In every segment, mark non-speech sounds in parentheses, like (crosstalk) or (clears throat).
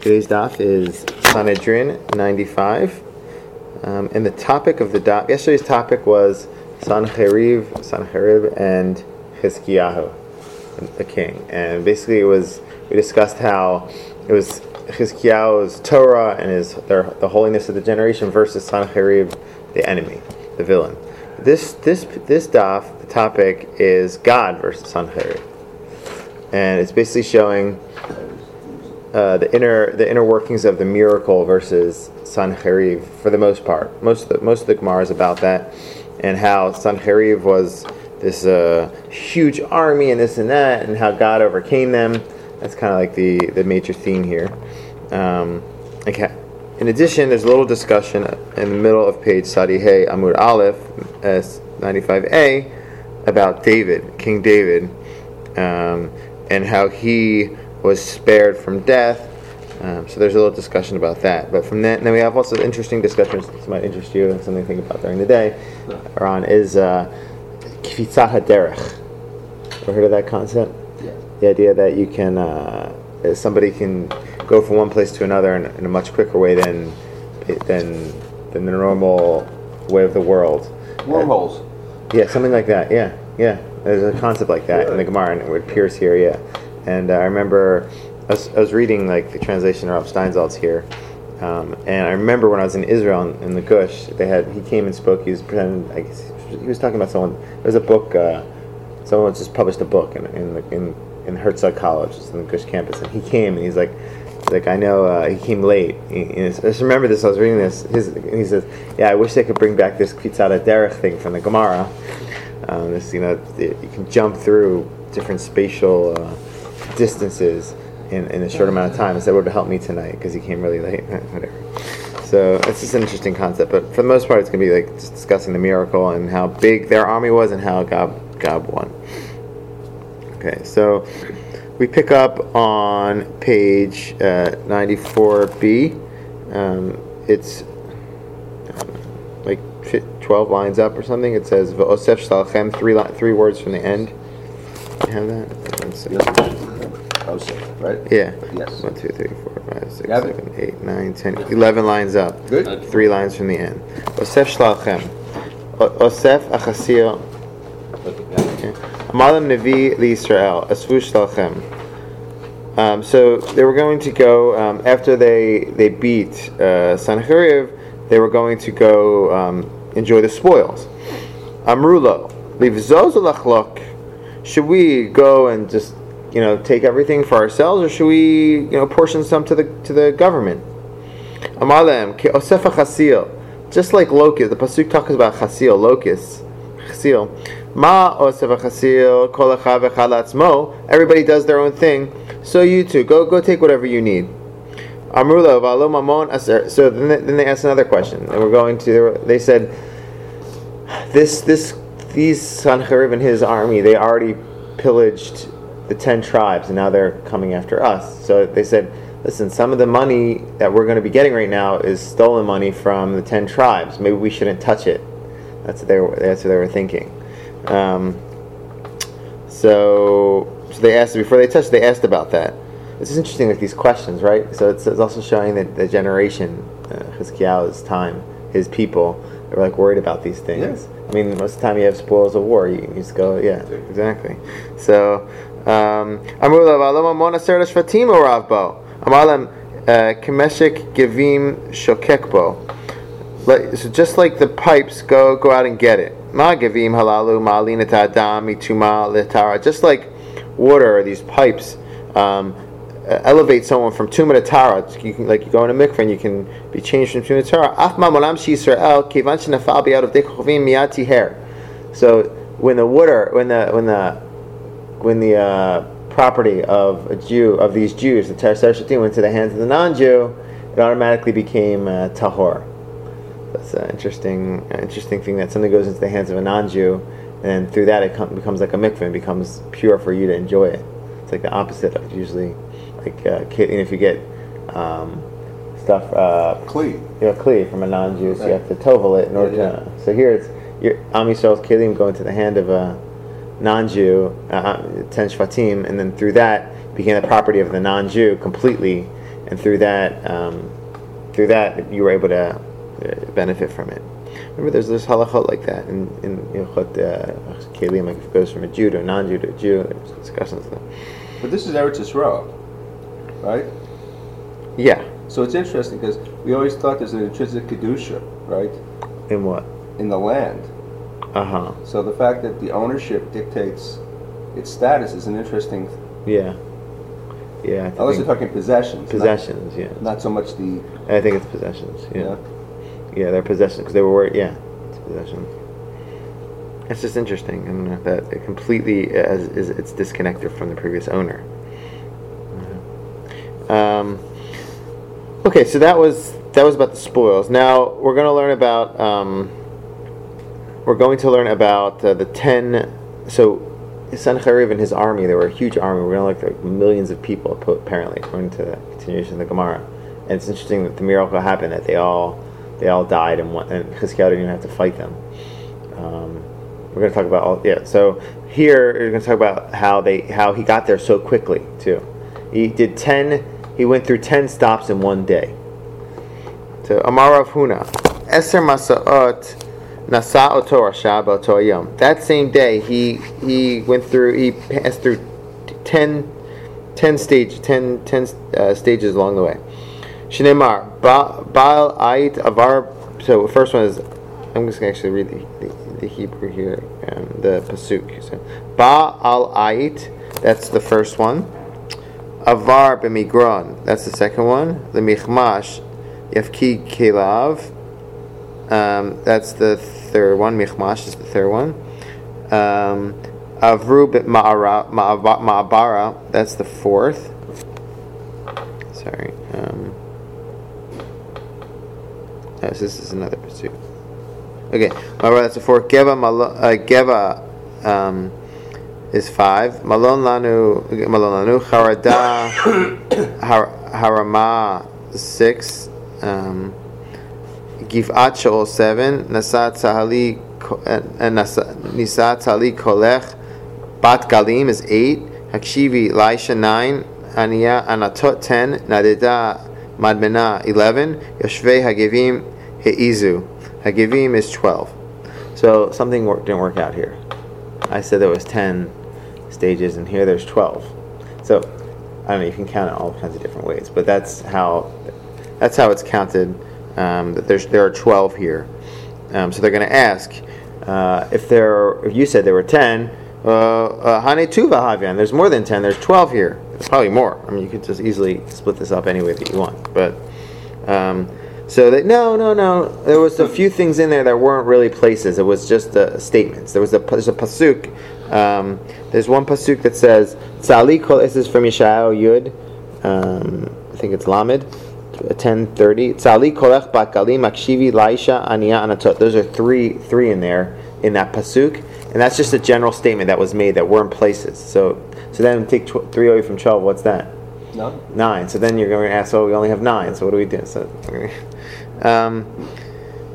Today's daf is Sanhedrin 95. Um, and the topic of the daf, yesterday's topic was Sanherib, Sanherib, and Chizkiyahu, the king. And basically, it was we discussed how it was Chizkiyahu's Torah and his their, the holiness of the generation versus Sanherib, the enemy, the villain. This this this daf, the topic is God versus Sanherib, and it's basically showing uh, the inner the inner workings of the miracle versus Sanherib for the most part. Most of the, most of the Gemara is about that, and how Sanherib was this uh, huge army and this and that, and how God overcame them. That's kind of like the the major theme here. Um, okay. In addition, there's a little discussion in the middle of page Sadi Hey Amud Aleph, S 95a, about David, King David, um, and how he was spared from death. Um, so there's a little discussion about that. But from that, then we have also interesting discussions that might interest you and something to think about during the day. Or on is uh, Kfitzat HaDerech. Ever heard of that concept? Yeah. The idea that you can, uh, somebody can go from one place to another in, in a much quicker way than, than, than the normal way of the world. Wormholes. Yeah, something like that. Yeah, yeah. There's a concept like that in the Gemara, and it appears here. Yeah, and uh, I remember I was, I was reading like the translation of Rav Steinsaltz here, um, and I remember when I was in Israel in, in the Gush, they had he came and spoke. He was pretending, I guess, he was talking about someone. There was a book. Uh, someone just published a book in in in, in Herzog College, it's in the Gush campus, and he came and he's like. Like I know uh, he came late. He, he, I just remember this. I was reading this. His, he says, "Yeah, I wish they could bring back this Kvitzat Derech thing from the Gemara. Um, this, you know, you can jump through different spatial uh, distances in, in a short amount of time. So that would have helped me tonight because he came really late. (laughs) Whatever. So it's just an interesting concept. But for the most part, it's going to be like just discussing the miracle and how big their army was and how God God won. Okay, so we pick up on page uh, 94b. Um, it's um, like 12 lines up or something. It says V'osef shtalchem, three li- three words from the end. You have that? One. Oh, right? Yeah. Yes. 1, 2, 3, 4, 5, 6, You have it? 7, 8, 9, 10, 11 lines up. Good. Three lines from the end. Osef shlalchem. O- Osef achasio. Amalim nevi liYisrael. Asvu shlalchem. Um, so they were going to go um, after they they beat uh, Sancheriv. They were going to go um, enjoy the spoils. Amrulo livzoz lachlok. Should we go and just you know take everything for ourselves, or should we you know portion some to the to the government? Amalem ke osefa chasil. Just like locust, the pasuk talks about chasil, locusts, chasil. Ma osefa chasil kol echad. Everybody does their own thing. So you too, go go take whatever you need. Amrula v'alo mamon aser. So then they, then they asked another question, and we're going to. They, they said, this this these Sancherib and his army, they already pillaged the ten tribes, and now they're coming after us. So they said, listen, some of the money that we're going to be getting right now is stolen money from the ten tribes. Maybe we shouldn't touch it. That's what they were. That's what they were thinking. Um, so, so they asked before they touched. They asked about that. This is interesting, like these questions, right? So it's, it's also showing that the generation, uh, time, his people, they were like worried about these things. I mean, most of the time you have spoils of war, you, you just go, yeah, exactly. So, Bo. Amalem kemeshik givim shokekbo. So just like the pipes, go go out and get it. Ma givim halalu. Just like water, or these pipes um, elevate someone from tuma to tahara. You can, like you go in a mikveh and you can be changed from tuma to tahara. Afma molam Yisrael kivan shenafal out of miyati hair. So when the water, when the when the when the uh, property of a Jew of these Jews, the Tereser went to the hands of the non-Jew, it automatically became uh, tahor. That's an interesting, interesting thing that something goes into the hands of a non-Jew, and through that it com- becomes like a mikveh and becomes pure for you to enjoy it. It's like the opposite of usually, like uh, if you get um, stuff, uh, you know, kli from a non-Jew, so you have to tovel it in order Yeah, to. So here it's your Am Yisrael's kelim going to the hand of a non-Jew, uh, ten shvatim, and then through that became the property of the non-Jew completely, and through that, um, through that, you were able to uh, benefit from it. Remember, there's this halachot like that in in Ilchot uh, Kelim, like if it goes from a Jew to a non-Jew to a Jew. There's discussions there. But this is Eretz Yisrael, right? Yeah. So it's interesting because we always thought there's an intrinsic kedusha, right, In what? in the land. Uh huh. So the fact that the ownership dictates its status is an interesting. Yeah. Yeah. I Unless you're talking possessions. not- possessions. Yeah. Not, so much the. I think it's possessions. Yeah. Yeah. Yeah, they're possessions because they were worried. Yeah, it's possessions. It's just interesting, and that it completely is, is it's disconnected from the previous owner. Um, okay, so that was that was about the spoils. Now we're going to learn about um, we're going to learn about uh, the ten. So Sancheriv and his army, they were a huge army. We're going to look like millions of people, apparently, according to the continuation of the Gemara. And it's interesting that the miracle happened that they all they all died and one, and Chizkiah didn't even have to fight them. Um, we're going to talk about all yeah. So here we're going to talk about how they how he got there so quickly too. He did ten. He went through ten stops in one day. So Amar of Huna, Eser Masaot Nasa Oto Yom. That same day, he he went through. He passed through 10, 10 stage, 10, 10 uh, stages along the way. Shneimar Baal Ait Avar. So the first one is. I'm just gonna actually read the, the, the Hebrew here, um, the pasuk. So Baal Ait. That's the first one. Avar b'migron. That's the second one. The Lemichmash Yafki Kelav. Um, that's the third one. Michmash is the third one. Um, Avru ma'abara. That's the fourth. Sorry. Um, oh, this is another pasuk. Okay, Ma'abara, that's the fourth. Geva, uh, Geva um, is five. Malon lanu, malon lanu, Harada, (coughs) har, Harama six. Um, Gif'at Shaol seven. Nasat Sahali eh, eh, and Nisat Sahali Kolech. Bat Galim is eight. Hakshivi Laisha nine. Aniya Anatot ten. Nadida Madmena eleven. Yoshvei Hagivim Heizu. Hagivim is twelve. So something work, didn't work out here. I said there was ten stages, and here there's twelve. So I don't know. You can count it all kinds of different ways, but that's how that's how it's counted. Um, that there's there are twelve here. Um, so they're going to ask uh, if there. If you said there were ten, uh, Hane Tuva Havian. There's more than ten. There's twelve here. There's probably more. I mean, you could just easily split this up any way that you want. But um, so no, no, no. There was a few things in there that weren't really places. It was just uh, statements. There was a there's a pasuk. Um, there's one pasuk that says Tzali kol. This is from Yeshayahu Yud. Um, I think it's Lamed. 1030 Tzali kolech bakalim akshivi laisha aniya anatot. Those are three three in there in that pasuk, and that's just a general statement that was made that were in places. So so then take tw- three away from twelve. What's that? No. Nine. So then you're going to ask, oh, we only have nine. So what do we do? So, um,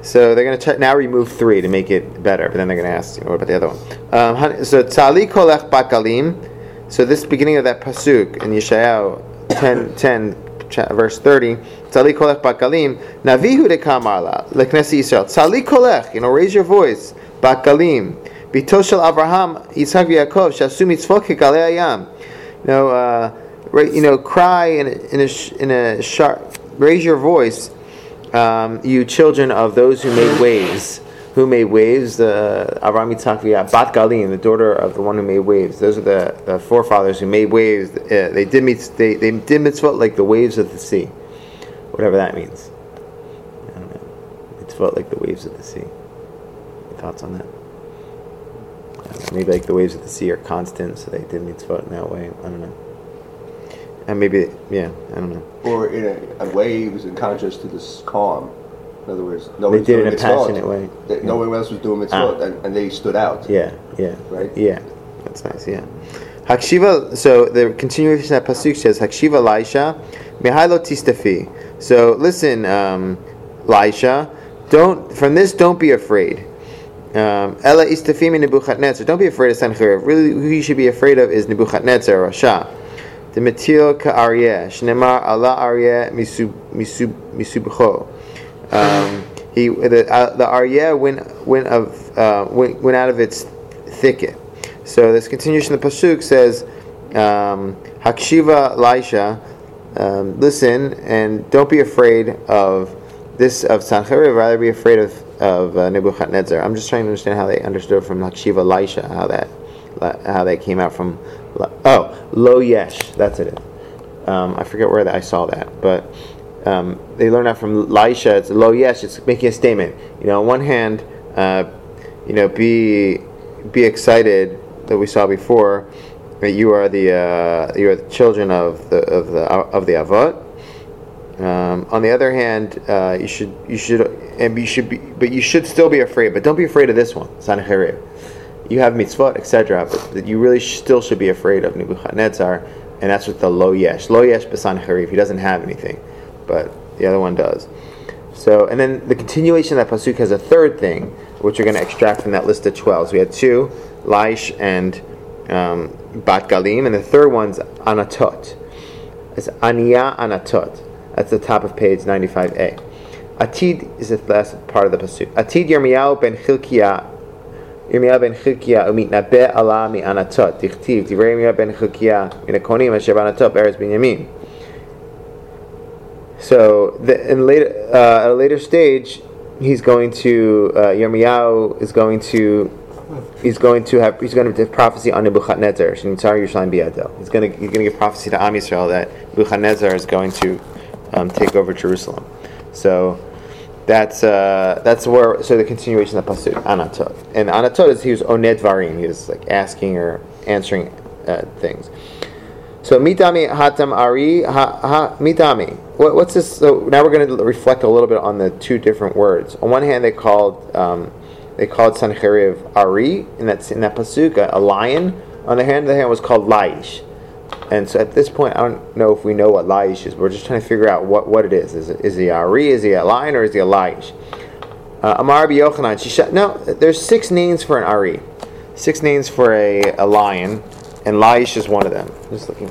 so they're going to now remove three to make it better. But then they're going to ask, you know, what about the other one? Um, so tzali kolech bakalim. So this beginning of that pasuk in Yeshayahu 10, 10 cha- verse 30, tzali kolech bakalim, navihu de kamarla, leknesi Yisrael. Tzali kolech, you know, raise your voice, bakalim. bitoshel Avraham, Yitzhak Yaakov, shasu mitzvot hayam. You know, uh, ra- you know, cry in a, in a, in a sharp, raise your voice, um, you children of those who made waves. Who made waves? The Avram V'Yaakov, Bat Galim, the daughter of the one who made waves. Those are the, the forefathers who made waves. Uh, they did mit- they they did mitzvot like the waves of the sea, whatever that means. I don't know. Mitzvot like the waves of the sea. Any thoughts on that? Know, maybe like the waves of the sea are constant, so they did mitzvot in that way. I don't know. And maybe, yeah, I don't know. Or in a, a waves in contrast to this calm. In other words, They did it in a passionate way. That No one else was doing mitzvot, and, and they stood out. Yeah, yeah. Right? Yeah, that's nice, yeah. Hakshiva, so the continuation of that pasuk says, Hakshiva Laisha, Mihailo Tistafi. So listen, um, Laisha, don't, from this, don't be afraid. Um, Ella Istafimi Nebuchadnezzar. Don't be afraid of Sancheriv. Really, who you should be afraid of is Nebuchadnezzar, Rasha. the metil ka'aryeh, shnemar ala aryeh misubcho. Um, he the uh, the aryeh went went of uh, went, went out of its thicket. So this continuation of the pasuk says, um, "Hakshiva Laisha, um, listen and don't be afraid of this of Sancherib. Rather be afraid of of uh, Nebuchadnezzar." I'm just trying to understand how they understood from Hakshiva Laisha how that how they came out from. Oh, Lo Yesh, that's it. Um, I forget where I saw that, but um, they learn that from Laisha. It's Lo Yesh. It's making a statement. You know, on one hand, uh, you know, be be excited that we saw before that you are the uh, you are the children of the of the of the avot. Um, on the other hand, uh, you should you should and you should be, but you should still be afraid. But don't be afraid of this one, Sanherib. You have mitzvot, etc. But you really still should be afraid of Nebuchadnezzar, and that's with the lo yesh, lo yesh harif. He doesn't have anything, but the other one does. So, and then the continuation of that pasuk has a third thing, which we're going to extract from that list of twelve. So we had two, Laish and um, Bat Galim, and the third one's Anatot. It's Ania Anatot. That's the top of page 95a. Atid is the last part of the pasuk. Atid Yirmiyahu ben Chilkiah. Yirmiyahu ben Chilkiah umitnabe ala mi Anatot. Dichtiv. Divrei Yirmiyahu ben Chilkiah. Minakonim asher Anatot. eres Binyamin. So the, in later, uh, at a later stage, he's going to uh, Yirmiyahu is going to he's going to have he's going to give prophecy on Nebuchadnezzar. He's going to he's going to give prophecy to Am Yisrael that Nebuchadnezzar is going to um, take over Jerusalem. So that's uh, that's where so the continuation of the pasuk Anatot and Anatot is he was oned varim. He was like asking or answering uh, things. So mitami hatam ari ha, ha mitami. What, what's this? So now we're going to reflect a little bit on the two different words. On one hand, they called um, they called Sancheriv Ari in that in that pasuk a, lion. On the hand, the hand was called Laish. And so at this point, I don't know if we know what Laish is. We're just trying to figure out what, what it is. Is, it, is he Ari? Is he a lion or is he a Laish? Uh, Amar Yochanan. No, there's six names for an Ari. Six names for a, a lion, and Laish is one of them. Just looking.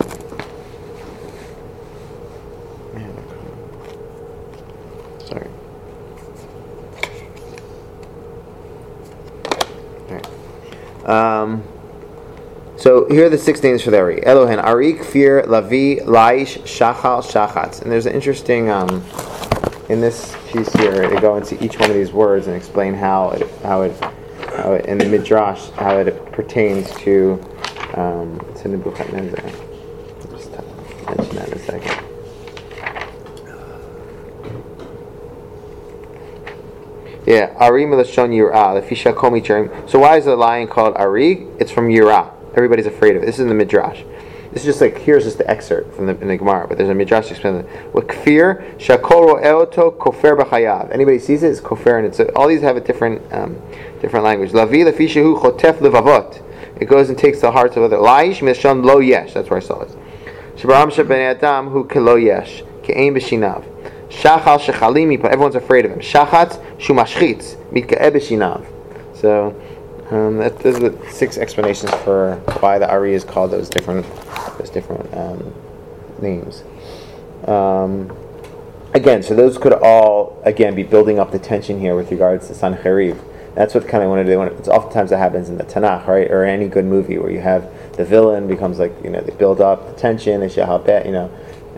Sorry. Um, so here are the six names for the Ari. Elohen, Arik, Fear, Lavi, Laish, Shachal, Shachatz. And there's an interesting, um, in this piece here, they go into each one of these words and explain how it, how it, how it in the Midrash, how it pertains to, um, to Nebuchadnezzar. I'll just mention that in a second. Yeah, Ari Milashon Yirah, the Fisha Komi So why is the lion called Ari? It's from Yirah. Everybody's afraid of it. This is in the Midrash. This is just like here's just the excerpt from the, in the Gemara, but there's a Midrash explaining it. With kfir shakol eoto kofer b'chayav. Anybody sees it, it's kofer, and it's all these have a different um, different language. Lavi lefishahu chotef levavot. It goes and takes the hearts of other. Laish mishon lo yesh. That's where I saw this. Shabaram sheben adam hu kelo yesh ke'ein b'shinav. Shachal shechalimi, but everyone's afraid of him. Shachatz shumashchitz mitkae b'shinav. So um, that, those are the six explanations for why the Ari is called those different those different um, names. Um, again, so those could all again be building up the tension here with regards to Sancheriv. That's what kind of want to do. It's oftentimes that happens in the Tanakh, right, or any good movie where you have the villain becomes like you know they build up the tension they show how bad you know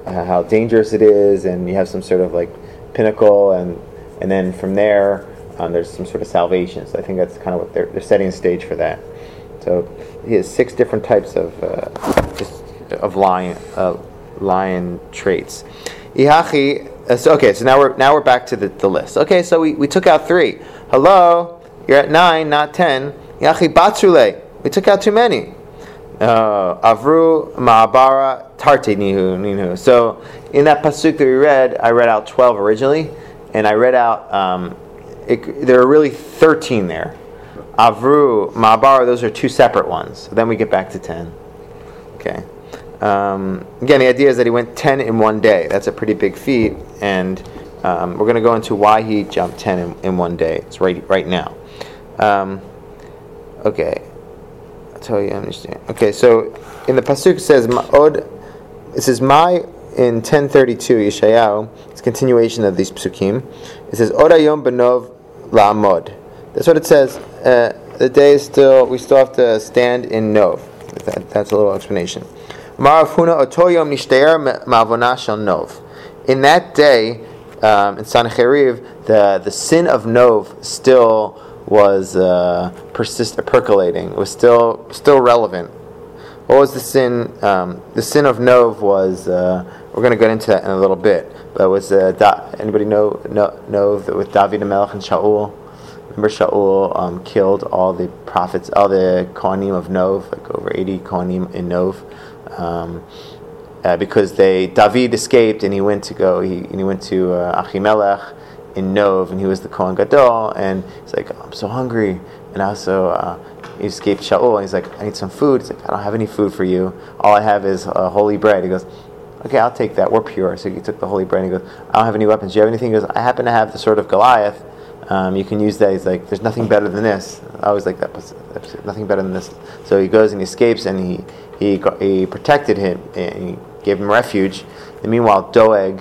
how dangerous it is, and you have some sort of like pinnacle, and and then from there um, there's some sort of salvation. So I think that's kind of what they're, they're setting stage for that. So he has six different types of uh, just of lion uh, lion traits. Ihachi. Uh, so, okay, so now we're now we're back to the, the list. Okay, so we, we took out three. Hello, you're at nine, not ten. Yachi batsule. We took out too many. Uh, Avru Ma'abara Tarte Nihu. So in that pasuk that we read, I read out twelve originally, and I read out um, it, there are really 13 there. Avru, Ma'abar, those are two separate ones. Then we get back to 10. Okay. Um, again, the idea is that he went 10 in one day. That's a pretty big feat, and um, we're going to go into why he jumped 10 in, in one day. It's right right now. Um, okay. I'll tell you, understand. Okay, so in the Pasuk it says, Ma'od it says my in 1032 Yeshayahu. It's continuation of these psukim. It says Orayom benov la'amod. That's what it says. Uh, the day is still. We still have to stand in nov. That, that's a little explanation. Marafuna otoyom ma'avona shel nov. In that day, um, in Sancheriv, the the sin of nov still was uh, persist percolating. It was still still relevant. What was the sin? Um, the sin of Nov was. Uh, we're going to get into that in a little bit. But was uh, da- anybody know know Nov with David Melech and Shaul? Remember Shaul um, killed all the prophets, all the Kohanim of Nov, like over eighty Kohanim in Nov. Um, uh, because they David escaped and he went to go he, and he went to uh, Achimelech in Nov and he was the Kohen Gadol and he's like I'm so hungry. And also uh, he escaped Shaul and he's like I need some food. He's like I don't have any food for you. All I have is uh, holy bread. He goes okay I'll take that. We're pure. So he took the holy bread and he goes I don't have any weapons. Do you have anything? He goes I happen to have the sword of Goliath. Um, you can use that. He's like there's nothing better than this. I was like that nothing better than this. So he goes and he escapes and he he, he protected him and he gave him refuge. And meanwhile Doeg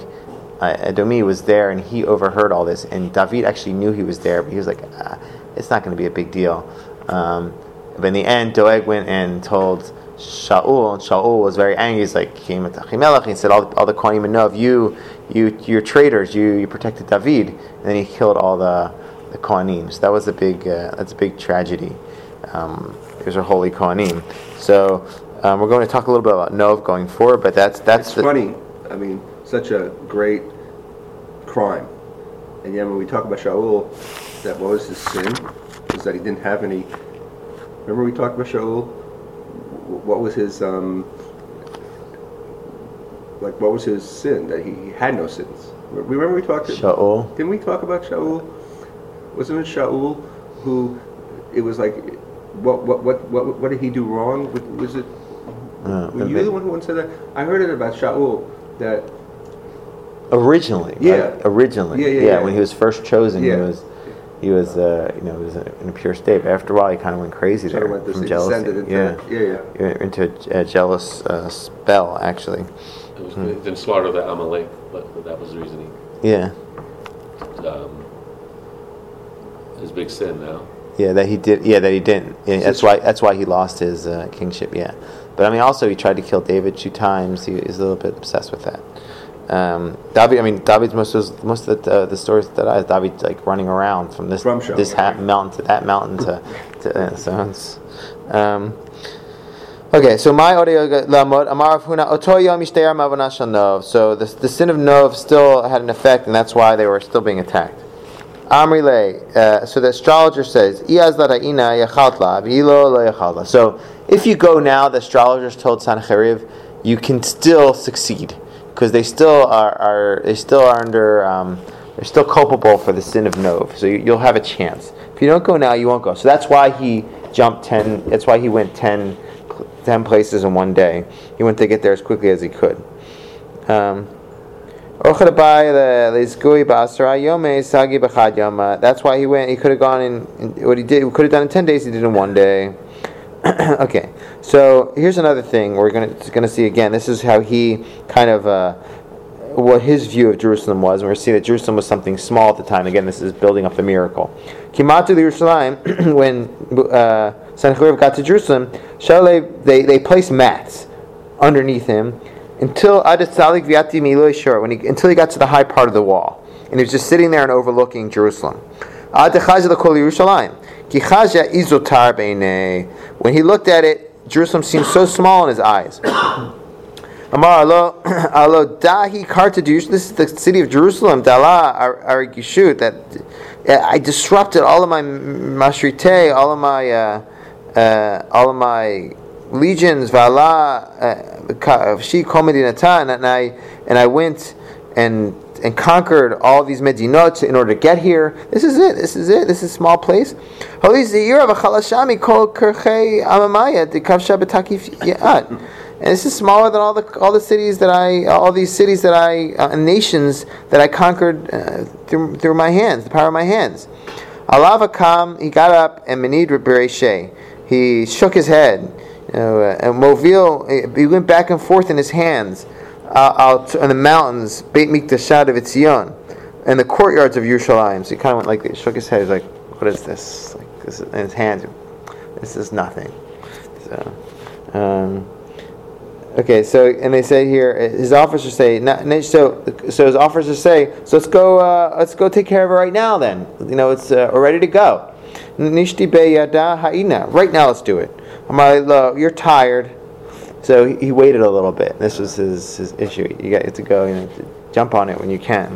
uh, Edomi was there and he overheard all this. And David actually knew he was there, but he was like, ah, it's not going to be a big deal. Um, but in the end, Doeg went and told Shaul, and Shaul was very angry. He's like, came to Achimelech, and he said, all, all the Kohanim know of you, you, you're traitors, you, you protected David. And then he killed all the, the Kohanim. So that was a big, uh, that's a big tragedy. Um, these are holy Kohanim. So um, we're going to talk a little bit about Nov going forward, but that's, that's it's the, funny. I mean, such a great crime. And yet when we talk about Shaul, that was his sin, was that he didn't have any. Remember we talked about Shaul? What was his, um, like, what was his sin? That he, had no sins. Remember we talked about Shaul? Didn't we talk about Shaul? Wasn't it Shaul who, it was like, what, what, what, what, what did he do wrong? Was it, uh, were you the one who once said that? I heard it about Shaul, that Originally, yeah, right? originally, yeah, yeah, yeah, yeah, When he was first chosen, yeah. he was, he was, uh, you know, he was in a pure state. But after a while, he kind of went crazy there of from jealousy. Into, yeah, yeah, yeah. Into a, a jealous uh, spell, actually. It was then slaughter the Amalek, but that was the reasoning. Yeah. Um, his big sin now. Yeah, that he did. Yeah, that he didn't. Yeah, that's why. That's why he lost his uh, kingship. Yeah, but I mean, also he tried to kill David two times. He is a little bit obsessed with that. Um, David, I mean, David's most of most of the, uh, the stories that I David like running around from this from this ha- mountain to that mountain to, (laughs) to uh, so um, okay. So my audio lamod amar huna otoyom yishteyar mavanasha nov. So the the sin of nov still had an effect, and that's why they were still being attacked. Amrile. Uh, so the astrologer says, So if you go now, the astrologers told Sancheriv, you can still succeed because they still are, are they still are under um, they're still culpable for the sin of Nov. So you, will have a chance. If you don't go now, you won't go. So that's why he jumped ten. That's why he went 10, 10 places in one day. He went to get there as quickly as he could. Um, that's why he went. He could have gone in, in, what he did. He could have done in ten days. He did in one day. (clears throat) okay, so here's another thing we're going to see again. This is how he kind of uh, what his view of Jerusalem was. And we're seeing that Jerusalem was something small at the time. Again, this is building up the miracle. Kimatu (clears throat) when uh, got to Jerusalem, they, they placed mats underneath him until Adesalik Viati he until he got to the high part of the wall. And he was just sitting there and overlooking Jerusalem. Yerushalayim. When he looked at it, Jerusalem seemed so small in his eyes. (clears throat) Amar alo (clears throat) alo dahi. This is the city of Jerusalem. Dala arigishut. That I disrupted all of my mashrite, all of my uh, uh, all of my legions. Vala she komedinatan, and I and I went and and conquered all these medinot in order to get here. This is it. This is it. This is a small place. And this is smaller than all the all the cities that I all these cities that I uh, nations that I conquered uh, through through my hands, the power of my hands. Allah Alavakam, he got up and menid Bereshe. He shook his head. You know, uh, and Movil, he went back and forth in his hands. Out on the mountains, Beit Mikdashad of Etzion, and the courtyards of Yerushalayim. So he kind of went like shook his head. He's like, "What is this?" Like this, is, in his hands. This is nothing. So, um, okay. So and they say here, his officers say, so so his officers say, so let's go, uh, let's go take care of it right now. Then you know it's uh, we're ready to go. Nishti. Right now, let's do it. You're tired. So he, waited a little bit. This was his, his issue. You got to go, you know, jump on it when you can.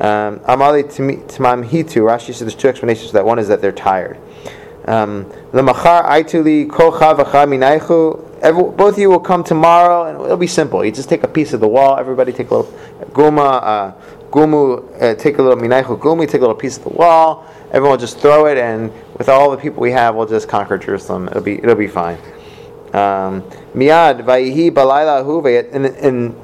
Um, Amali Tamam Hitu, Rashi says there's two explanations for that. One is that they're tired. Um, Lemachar Aituli Kocha Minaichu. Both of you will come tomorrow, and it'll be simple. You just take a piece of the wall. Everybody take a little guma, uh, gumu, uh, take a little minaichu gumi, take a little piece of the wall. Everyone will just throw it, and with all the people we have, we'll just conquer Jerusalem. It'll be it'll be fine. Um, Miad balaylahu and and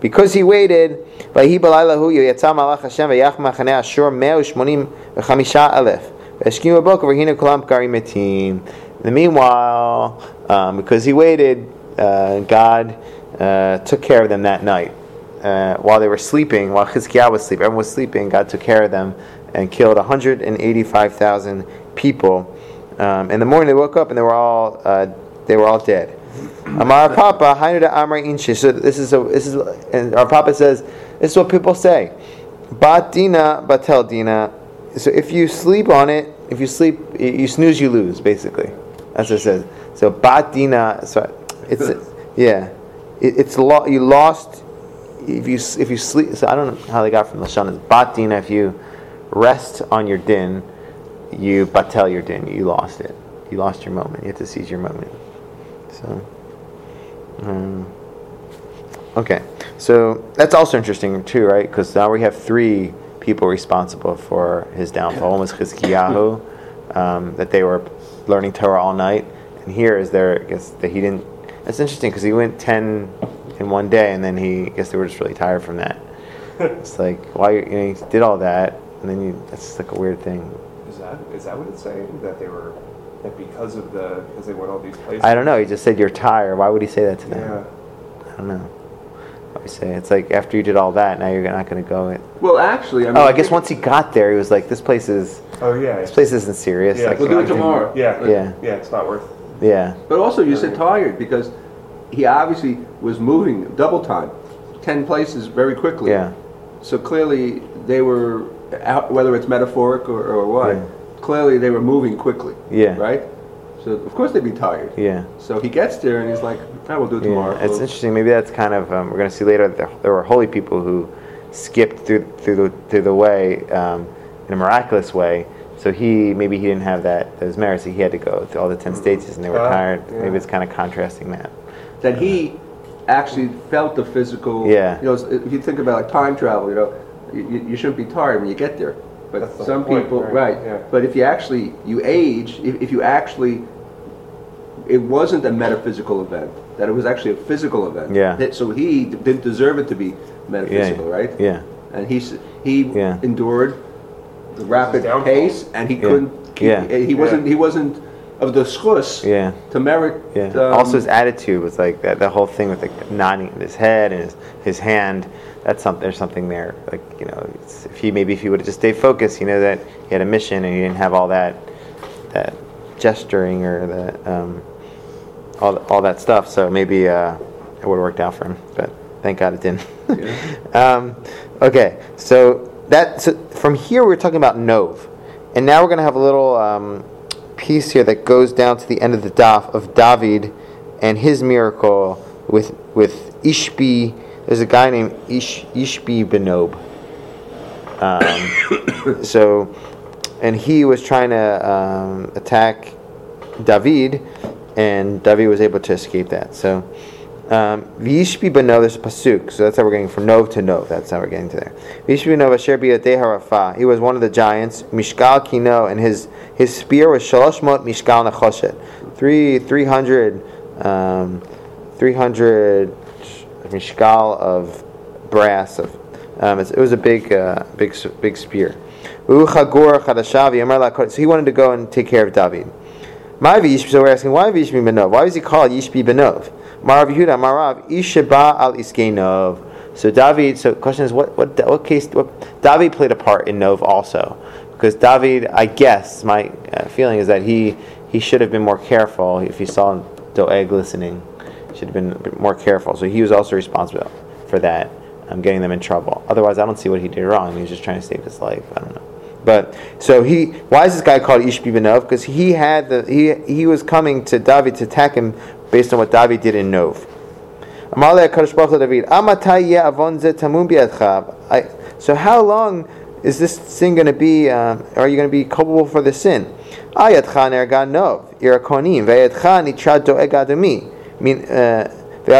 because he waited, yatsa malach Hashem vayach ashur meo shmonim v'chamisha alef v'eshkim kolam kari metim. In the meanwhile, um, because he waited, uh, God uh, took care of them that night. Uh, while they were sleeping, while Chizkiah was sleeping, everyone was sleeping, God took care of them and killed 185,000 people. Um, in the morning, they woke up and they were all uh, they were all dead. Amar Papa, Amra Inshi. So this is a, this is and our Papa says this is what people say. Bat dina, batel dina. So if you sleep on it, if you sleep, you snooze, you lose. Basically, that's what it says. So bat dina. So it's yeah, it, it's lo- you lost if you if you sleep. So I don't know how they got from the Shana. Bat dina. If you rest on your din, you batel your din. You lost it. You lost your moment. You have to seize your moment. So, um, okay. So that's also interesting too, right? Because now we have three people responsible for his downfall. One was Chizkiyahu, um, that they were learning Torah all night, and here is there. I guess that he didn't. That's interesting because he went ten in one day, and then he. I guess they were just really tired from that. it's like why you know, he did all that, and then you. That's like a weird thing. Is that is that what it's saying that they were that because of the because they went all these places. I don't know. He just said you're tired. Why would he say that to them? Yeah. I don't know. I say it's like after you did all that, now you're not going to go. In. Well, actually, I mean, oh, I guess once he got there, he was like, "This place is. Oh yeah. This place isn't serious. Yeah, like, we'll do it can- tomorrow. Yeah. Yeah. Yeah, it's not worth. Yeah, But also, you said tired because he obviously was moving double time, ten places very quickly. yeah, So clearly, they were out, whether it's metaphoric or, or what. Yeah. Clearly, they were moving quickly. Yeah. Right. So of course they'd be tired. yeah. So he gets there and he's like, "I will do it tomorrow." Yeah, it's Well, interesting. Maybe that's kind of um, we're going to see later. That there, were holy people who skipped through through the through the way um, in a miraculous way. So he maybe he didn't have that those merits. He had to go through all the ten stages, and they were Uh, tired. yeah. Maybe it's kind of contrasting that. that he actually felt the physical. Yeah. You know, if you think about like time travel, you know, you, you shouldn't be tired when you get there. But That's the some point, people, right, right? yeah. But if you actually you age, if, if you actually, it wasn't a metaphysical event. That it was actually a physical event. Yeah. That- so he d- didn't deserve it to be metaphysical, right? Yeah, And he he Yeah. endured the rapid downfall. pace, and he Yeah. couldn't. Keep, Yeah. He wasn't. He wasn't of the schus yeah. to merit. Yeah. um, also, his attitude was like that. The whole thing with like nodding his head and his, his hand. That's something. There's something there. Like you know, it's, if he maybe if he would have just stayed focused, you know that he had a mission and he didn't have all that that gesturing or the um, all all that stuff. So maybe uh, it would have worked out for him. But thank God it didn't. (laughs) um, okay, so that so from here we're talking about Nov, and now we're going to have a little um, piece here that goes down to the end of the daf of David and his miracle with with Ishbi. There's a guy named Ish, Ishbi Benob. Um, (coughs) so, and he was trying to um, attack David, and David was able to escape that. So, um, Vishbi Benob, there's a pasuk, so that's how we're getting from Nov to Nov. That's how we're getting to there. Vishbi Benov Asher Harafa. He was one of the giants, Mishkal Kino, and his his spear was Shaloshmot Mishkal Nachoshet, three three hundred. Um, 300 the mishkal of brass of um, it was a big uh, big big spear. So he wanted to go and take care of David. So we're asking why Yishbi Benov? Why was he called Yishbi Benov? Marav Yehuda Marav Ishba al Iskenov. So David. So question is what what what case? What, David played a part in Nov also because David. I guess my uh, feeling is that he he should have been more careful if he saw Doeg listening. Should have been more careful. So he was also responsible for that, um, getting them in trouble. Otherwise, I don't see what he did wrong. He was just trying to save his life. I don't know. But so he, why is this guy called Ishbi? Because he had the he he was coming to David to attack him based on what David did in Nov. So how long is this sin going to be? Um, are you going to be culpable for the sin? Ayatcha ve'ayatcha nitrad. I mean, uh. So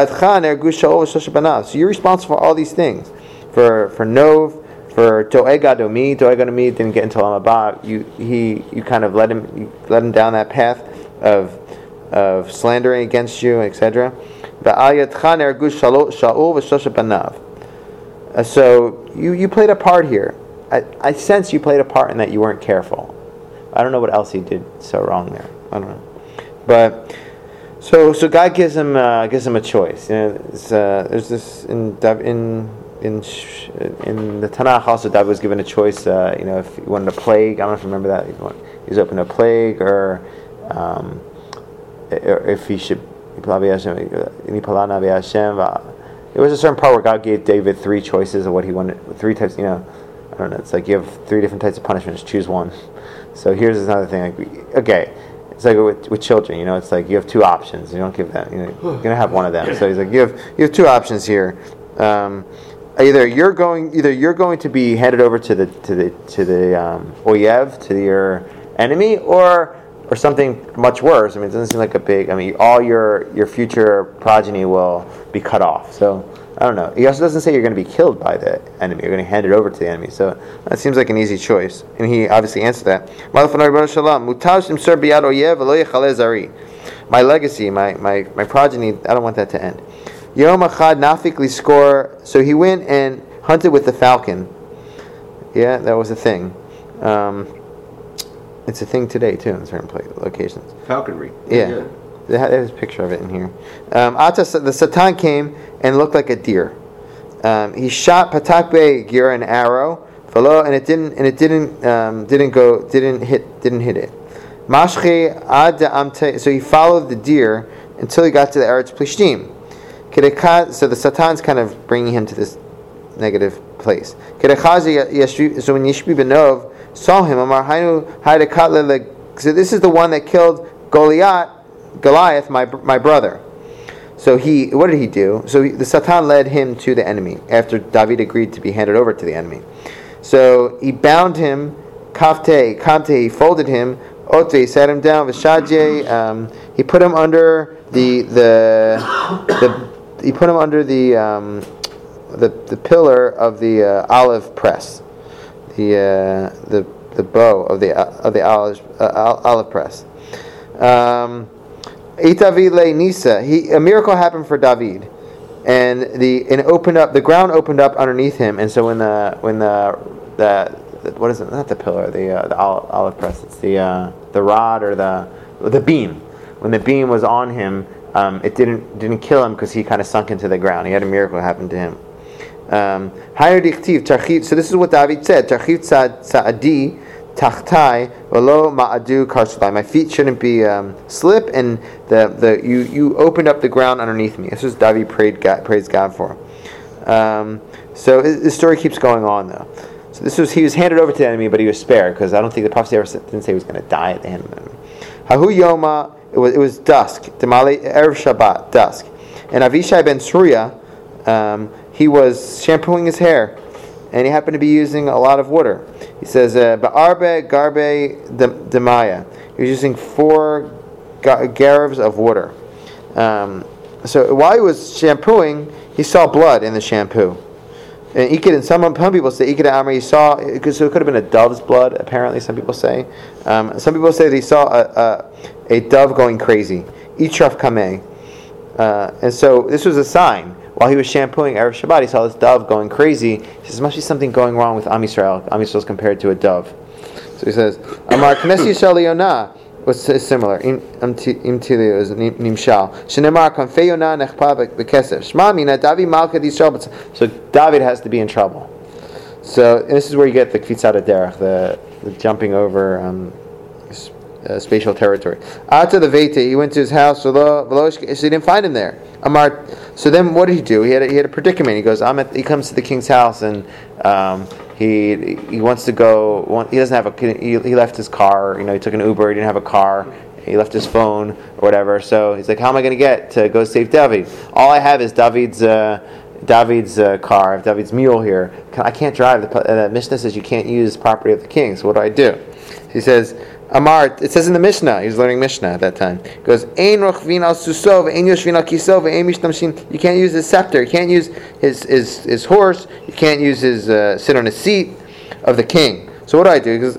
you're responsible for all these things, for for nov, for doeg adomi. Doeg adomi didn't get into Lamabah. You he you kind of let him let him down that path of of slandering against you, etc. Uh, so you, you played a part here. I, I sense you played a part in that you weren't careful. I don't know what else he did so wrong there. I don't know, but so so God gives him uh, gives him a choice. You know, uh, there's this in in in in the Tanakh also David was given a choice. Uh, you know, if he wanted a plague, I don't know if you remember that. He was open to a plague, or um, if he should. There was a certain part where God gave David three choices of what he wanted, three types. You know, I don't know. It's like you have three different types of punishments. Choose one. So here's another thing. Like, okay, it's like with, with children. You know, it's like you have two options. You don't give them. You know, you're gonna have one of them. So he's like, you have you have two options here. Um, either you're going either you're going to be handed over to the to the to the um, oyev to your enemy or or something much worse. I mean, it doesn't seem like a big. I mean, all your your future progeny will be cut off. So I don't know. He also doesn't say you're going to be killed by the enemy. You're going to hand it over to the enemy. So that seems like an easy choice. And he obviously answered that. My legacy, my, my, my progeny, I don't want that to end. Yom Achad Nafik score. So he went and hunted with the falcon. Yeah, that was a thing. Um, it's a thing today too in certain locations. Falconry. Yeah. They ha- There's a picture of it in here. Um, the Satan came and looked like a deer. Um, he shot Patakbe Gira an arrow, fellow, and it didn't and it didn't um, didn't go didn't hit didn't hit it. Mashche ad. So he followed the deer until he got to the Eretz Plishtim. So the Satan's kind of bringing him to this negative place. So when Yishbi Benov saw him, So this is the one that killed Goliath, Goliath, my my brother. So he, what did he do? So he, the Satan led him to the enemy after David agreed to be handed over to the enemy. So he bound him, kafte, kamte, he folded him, ote, he sat him down, vishadje, um, he put him under the, the, the he put him under the, um, the, the pillar of the uh, olive press, the, uh, the, the bow of the, of the olive, uh, olive press. Um, Itavi le Nisa. He a miracle happened for David, and the and opened up. The ground opened up underneath him, and so when the when the the, the what is it? Not the pillar. The uh, the olive, olive press. It's the uh, the rod or the the beam. When the beam was on him, um, it didn't didn't kill him because he kind of sunk into the ground. He had a miracle happen to him. Um. So this is what David said. Tachtai velo ma'adu karsulai. My feet shouldn't be um, slip, and the, the you you opened up the ground underneath me. This is David prayed God, praised God for. Um, so the story keeps going on though. So this was he was handed over to the enemy, but he was spared because I don't think the prophecy ever said, didn't say he was going to die at the hand of the enemy. Hahu yoma. It was it was dusk. Demali erev Shabbat dusk, and Avishai ben Tzeruya. Um, he was shampooing his hair, and he happened to be using a lot of water. He says, uh, "Ba'arbe garbe demaya." He was using four ga- garves of water. Um, so while he was shampooing, he saw blood in the shampoo. And Ikid, and some, some people say Ikid he saw, because so it could have been a dove's blood, apparently, some people say. Um, some people say that he saw a, a, a dove going crazy. Itraf Kameh. Uh, and so this was a sign. While he was shampooing Erev Shabbat, he saw this dove going crazy. He says, must be something going wrong with Am Yisrael. Am Yisrael is compared to a dove. So he says, Amar (coughs) Knesi Yisrael Yonah, what's similar? Im im is nimshal. Shenemar konfei yonah nechpa bekesef. Shma mina David malka Yisrael. So David has to be in trouble. So and this is where you get the kvitzat derech, the, the jumping over um, uh, spatial territory. After the vete, he went to his house. So he didn't find him there. Amar. So then, what did he do? He had a, he had a predicament. He goes, I'm at, he comes to the king's house and um, he he wants to go. He doesn't have a. He, he left his car. You know, he took an Uber. He didn't have a car. He left his phone or whatever. So he's like, how am I going to get to go save David? All I have is David's. Uh, David's uh, car, I have David's mule here. Can, I can't drive. The, uh, the Mishnah says you can't use property of the king. So what do I do? He says, Amar, it says in the Mishnah, he was learning Mishnah at that time. He goes, Ein al ein ein. You can't use his scepter. You can't use his, his, his horse. You can't use his, uh, sit on his seat of the king. So what do I do? Because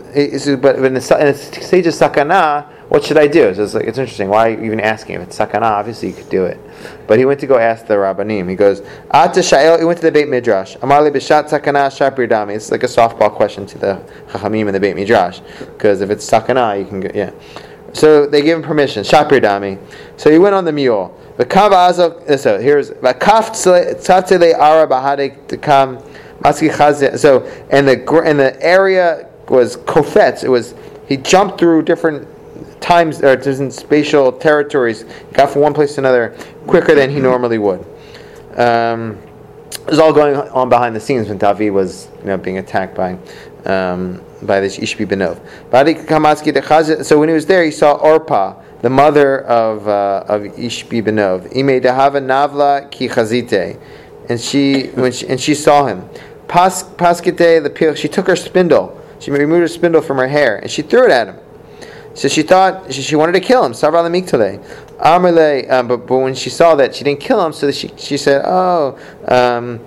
but in the, in the stage of sakana, what should I do? It's like it's interesting. Why are you even asking? If it's sakana, obviously you could do it. But he went to go ask the rabbanim. He goes, Ata sha'el. He went to the Beit Midrash. Amarli b'shat sakana shapir dami. It's like a softball question to the chachamim and the Beit Midrash. Because if it's sakana, you can go, yeah. So they gave him permission. Shapir dami. So he went on the mule. So here's vakaf tzatzele ara to come. So and the and the area was kofetz. It was he jumped through different times or different spatial territories. He got from one place to another quicker than he normally would. Um, it was all going on behind the scenes when David was you know being attacked by um, by this Ishbi Benov. So when he was there, he saw Orpa, the mother of uh, of Ishbi Benov. Navla ki and she when she, and she saw him. Pas the. She took her spindle. She removed her spindle from her hair and she threw it at him. So she thought she, she wanted to kill him. Um, but, but when she saw that she didn't kill him, so she she said, "Oh, um,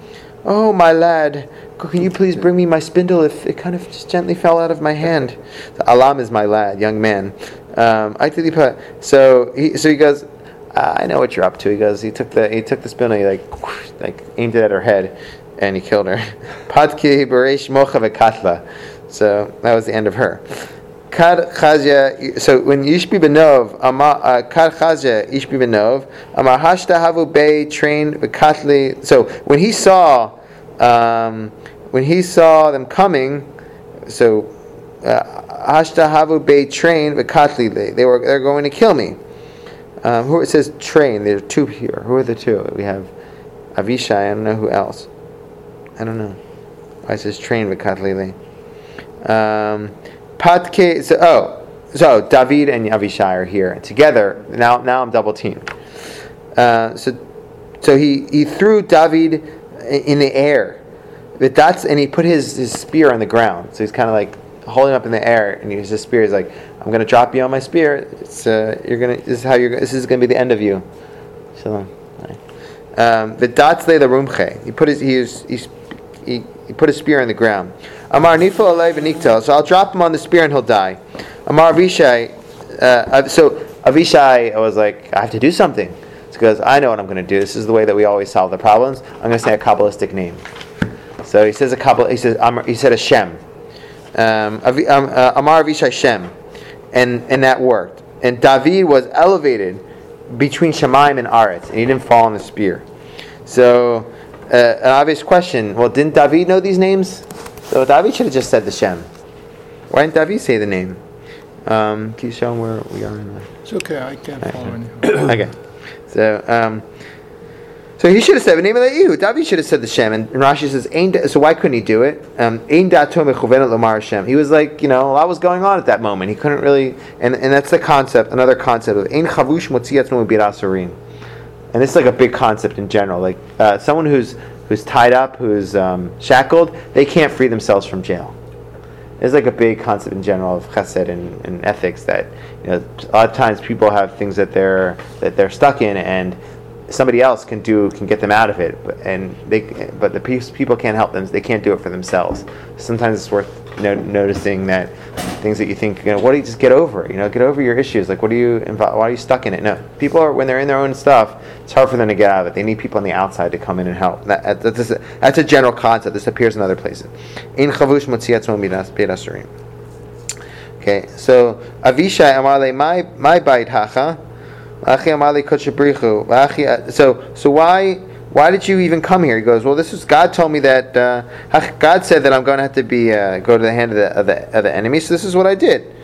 oh my lad, can you please bring me my spindle? If it kind of just gently fell out of my hand." Alam is my lad, young man. Um, so he so he goes. I know what you're up to. He goes. He took the he took the spindle. He like (sniffs) like aimed it at her head, and he killed her. (laughs) Padki bereish mocha. So that was the end of her. Kad chazia. So when Yishbi benov, uh, kad chazia Yishbi benov, amar hashta havu bei train v'katli. So when he saw, um, when he saw them coming, so uh, hashta havu bei train v'katli. They were they're going to kill me. Um, who it says train? There are two here. Who are the two? We have Avishai. I don't know who else. I don't know. Why it says train v'katli. Um, Patke, so, oh, so David and Avishai are here together. Now, now I'm double teamed. Uh, so, so he, he threw David in the air. But that's and he put his, his spear on the ground. So he's kind of like holding up in the air, and his spear is like, "I'm to drop you on my spear. It's uh, you're gonna. This is how you're. This is to be the end of you." So, um, the datzle the rumche. He put his he, was, he, he he put a spear in the ground. Amar nifo alei v'niktel. So I'll drop him on the spear and he'll die. Amar Avishai. Uh, so Avishai was like, I have to do something. Because I know what I'm going to do. This is the way that we always solve the problems. I'm going to say a kabbalistic name. So he says a couple. He says Amar, he said a Shem. Um, um, uh, Amar Avishai Shem, and and that worked. And David was elevated between Shemaim and Aretz, and he didn't fall on the spear. So uh, an obvious question. Well, didn't David know these names? So David should have just said the Shem. Why didn't David say the name? Um, can you show where we are in the? It's okay, I can't follow anyhow. (coughs) okay. So, um, so he should have said the name of the Yehu. David should have said the Shem. And Rashi says, da- so why couldn't he do it? Um, Ain dato lomar Shem. He was like, you know, a lot was going on at that moment. He couldn't really, and, and that's the concept, another concept of Ain chavush motzi atzmo birasurin. And this is like a big concept in general. Like uh, someone who's who's tied up, who's um, shackled, they can't free themselves from jail. It's like a big concept in general of chesed and, and ethics that you know a lot of times people have things that they're that they're stuck in and somebody else can do can get them out of it but and they but the people can't help them they can't do it for themselves. Sometimes it's worth no, noticing that things that you think you know what do you just get over it you know get over your issues like what are you involved why are you stuck in it? No people are when they're in their own stuff it's hard for them to get out of it. They need people on the outside to come in and help. That, that's, a, that's a general concept. This appears in other places. In chavush motziatzmo Okay, so Avishai Amale my my bait hacha, So so why why did you even come here? He goes, well, this is God told me that uh, God said that I'm going to have to be uh, go to the hand of the, of the of the enemy. So this is what I did.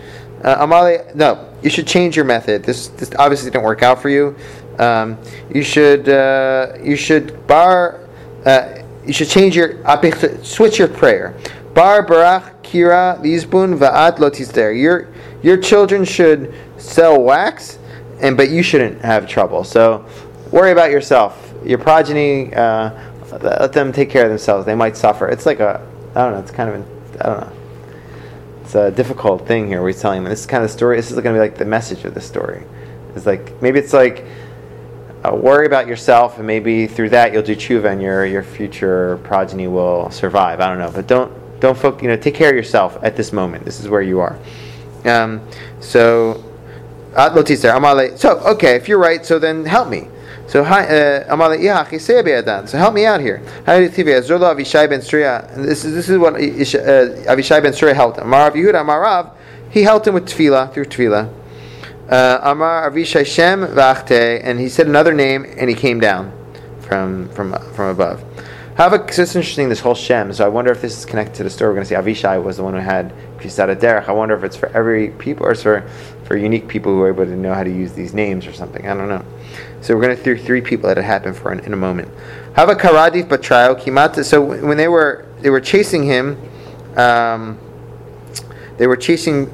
Uh, Amale, no, you should change your method. This this obviously didn't work out for you. Um, you should uh, you should bar. Uh, you should change your switch your prayer. Bar barach kira lizbun va'at lo there. Your your children should sell wax, and but you shouldn't have trouble. So worry about yourself. Your progeny, uh, let them take care of themselves. They might suffer. It's like a I don't know. It's kind of an, I don't know. It's a difficult thing here. We're telling them this is kind of the story. This is going to be like the message of the story. It's like maybe it's like uh, worry about yourself, and maybe through that you'll do tshuva, and your your future progeny will survive. I don't know, but don't don't focus. You know, take care of yourself at this moment. This is where you are. Um, so, lo tiser, amale. So okay, if you're right, so then help me. So uh, amale yeah, chisei. So help me out here. Ben Tzeruya. And This is this is what uh, Avishai ben Tzeruya helped him. Marav Yehuda, Marav, he helped him with tefillah through tefillah. Uh, Amar Avishai Shem Vachte, and he said another name, and he came down from from from above. So it's interesting this whole Shem. So I wonder if this is connected to the story. We're going to see Avishai was the one who had Pisada Derech. I wonder if it's for every people or it's for for unique people who are able to know how to use these names or something. I don't know. So we're going to through three people that it happened for in, in a moment. Karadif Kimata. So when they were they were chasing him, um, they were chasing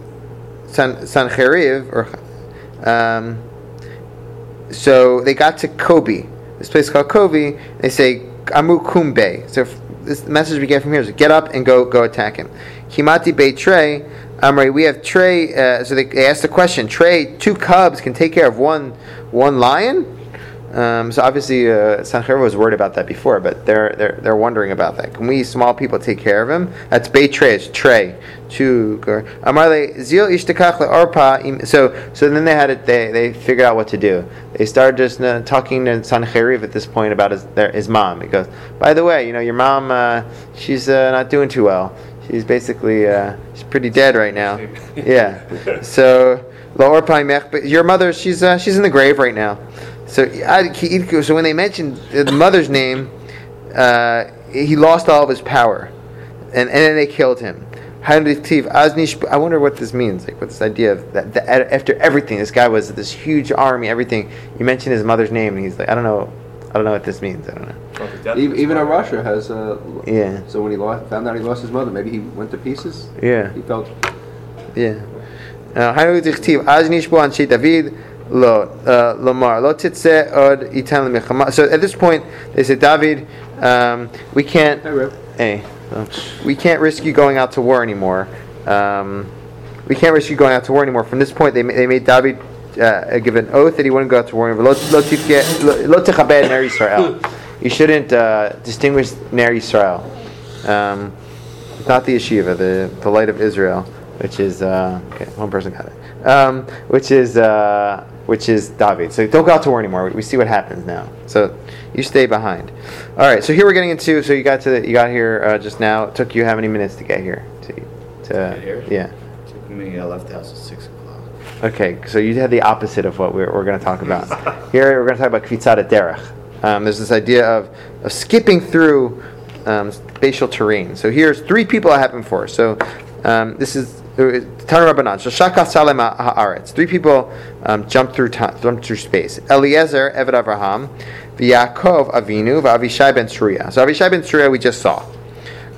San Sancheriv or um, so they got to Kobe, this place called Kobe. They say Amu Kumbe. So this message we get from here is get up and go go attack him. Kimati Beit Trey. Amri, we have Trey. Uh, so they, asked the question: Trey, two cubs can take care of one one lion. Um, so obviously, uh, was worried about that before, but they're they're they're wondering about that. Can we small people take care of him? That's Beit Trey. It's Trey. Two. Amarle Zil Ishtakach Orpa. im- So so then they had it. They they figured out what to do. They started just uh, talking to Sancheriv at this point about his their, his mom. He goes, by the way, you know your mom. Uh, she's uh, not doing too well. She's basically uh, she's pretty dead right now. Yeah. So your mother. She's uh, she's in the grave right now. So, so when they mentioned the mother's name, uh, he lost all of his power, and, and then they killed him. I wonder what this means. Like, what this idea of that, that after everything, this guy was this huge army, everything. You mentioned his mother's name, and he's like, I don't know, I don't know what this means. I don't know. Even, even in Russia has. Uh, Yeah. So when he lost, found out he lost his mother, maybe he went to pieces. Yeah. He felt. Yeah. היינו דכתיב, אז נשבו אנשי דוד, לא, uh, לומר, לא תצא עוד איתן למלחמה. So at this point, they said, David, um, we can't, Hey, Reb. hey, so, we can't risk you going out to war anymore. Um, we can't risk you going out to war anymore. From this point, they, ma- they made David uh, give an oath that he wouldn't go out to war anymore. "Lo- lo tifke- lo- lo techabed ner Yisrael." You shouldn't uh, distinguish Ner Yisrael. Um, it's not the yeshiva, the, the light of Israel, which is uh, okay. One person got it. Um, which is uh, which is David. So don't go out to war anymore. We, we see what happens now. So you stay behind. All right. So here we're getting into. So you got to the, you got here uh, just now. It took you how many minutes to get here? To, to Get here? yeah. Took me, I left the house at six o'clock. Okay, so you had the opposite of what we're, we're going to talk about. Here we're going to talk about kfitzat derech. Um, there's this idea of, of skipping through um, spatial terrain. So here's three people that happened for. So um, this is Tana Rabbanan. So Shaka Salem Haaretz. Three people um, jumped through time, jumped through space. Eliezer Eved Avraham, V'Yaakov Avinu, Avishai ben Tzeruya. So Avishai ben Tzeruya we just saw.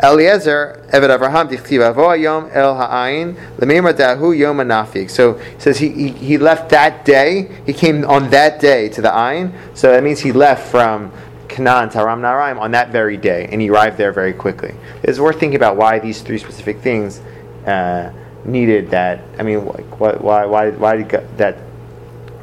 Eliezer, Eved Avraham, Dichtiv, Avo Yom El Ha'ayin, Lememar Dahu Yom Anafik. So he says he, he, he left that day, he came on that day to the Ayin, so that means he left from Canaan to Aram Naharaim on that very day, and he arrived there very quickly. It's worth thinking about why these three specific things uh, needed that. I mean, why, why, why, why did that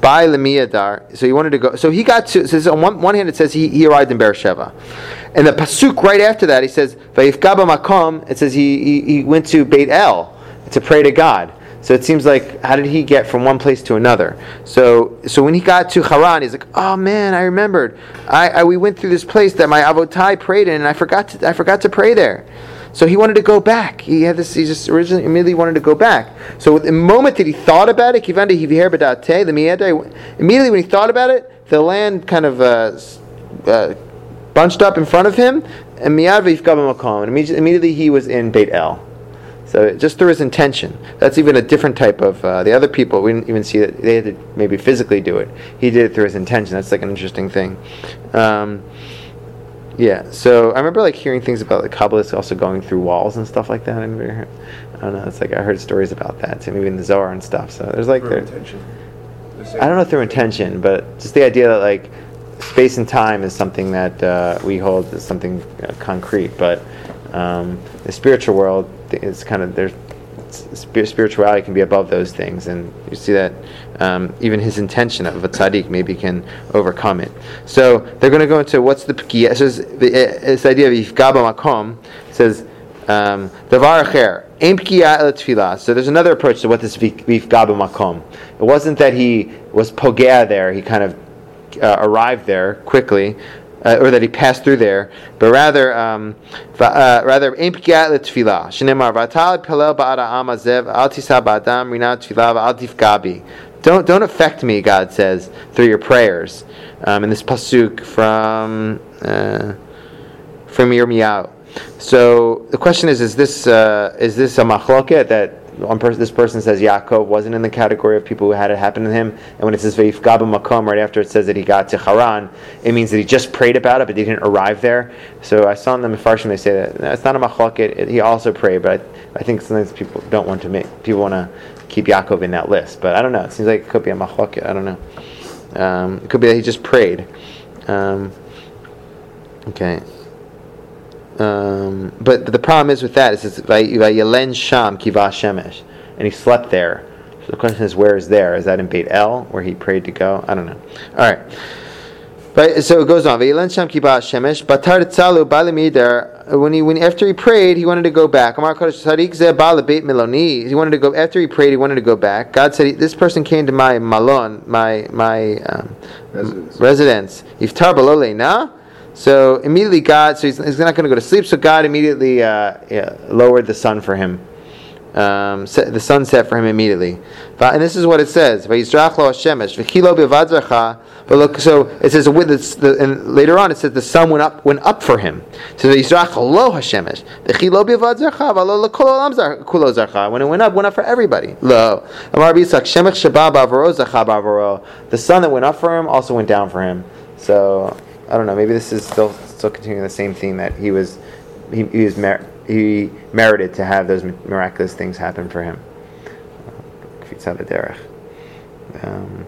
by Lemiyadar. So he wanted to go. So he got to. So on one, one hand, it says he, he arrived in Beersheba, and the pasuk right after that, he says Vayifgaba Makom. It says he, he he went to Beit El to pray to God. So it seems like how did he get from one place to another? So so when he got to Haran, he's like, oh man, I remembered. I, I we went through this place that my avotai prayed in, and I forgot to I forgot to pray there. So he wanted to go back. He had this. He just originally immediately wanted to go back. So the moment that he thought about it, immediately when he thought about it, the land kind of uh, uh, bunched up in front of him, and and immediately he was in Beit El. So just through his intention. That's even a different type of. Uh, the other people we didn't even see that they had to maybe physically do it. He did it through his intention. That's like an interesting thing. Um, yeah, so I remember like hearing things about like Kabbalists also going through walls and stuff like that. I don't know. It's like I heard stories about that too, maybe in the Zohar and stuff. So there's like Through there, intention. I don't know through intention, but just the idea that like space and time is something that uh, we hold as something uh, concrete, but um, the spiritual world is kind of there's spirituality can be above those things, and you see that um, even his intention of a tzaddik maybe can overcome it. So they're going to go into what's the pkiya. So this, idea of ifgaba makom says um, davar acher el tefillah. So there's another approach to what this ifgaba makom. It wasn't that he was pogea there; he kind of uh, arrived there quickly uh, or that he passed through there, but rather, um, uh, rather, v'atal pelel amazev ba'adam. Don't don't affect me, God says through your prayers. Um, in this pasuk from uh, from Yirmiyahu. So the question is: Is this uh, is this a machloket that one person, this person says Yaakov wasn't in the category of people who had it happen to him, and when it says Ve'ifgaba Makom, right after it says that he got to Haran, it means that he just prayed about it, but he didn't arrive there. So I saw in the Mefarshim they say that it's not a machlokit. He also prayed, but I, think sometimes people don't want to make people want to keep Yaakov in that list. But I don't know. It seems like it could be a machlokit. I don't know. Um, it could be that he just prayed. Um, okay. Um, but, the problem is with that is it's Vayelen Sham Kiva Shemesh, and he slept there. So the question is, where is there? Is that in Beit El where he prayed to go? I don't know. All right. But so it goes on. Vayelen Sham Kiva Shemesh. Batar Tzalu. When he when after he prayed, he wanted to go back. Amar Kodesh Tzadik Ze Bala Beit Miloni. He wanted to go after he prayed. He wanted to go back. God said, "This person came to my malon, my my um, residence. Iftar Balole na." So immediately God, so he's, he's not going to go to sleep. So God immediately uh, yeah, lowered the sun for him. Um, set, the sun set for him immediately. And this is what it says: so it says with the, and later on it says the sun went up went up for him. So When it went up, went up for everybody. Lo. The sun that went up for him also went down for him. So I don't know. Maybe this is still still continuing the same theme that he was he, he was mer- he merited to have those miraculous things happen for him. Um,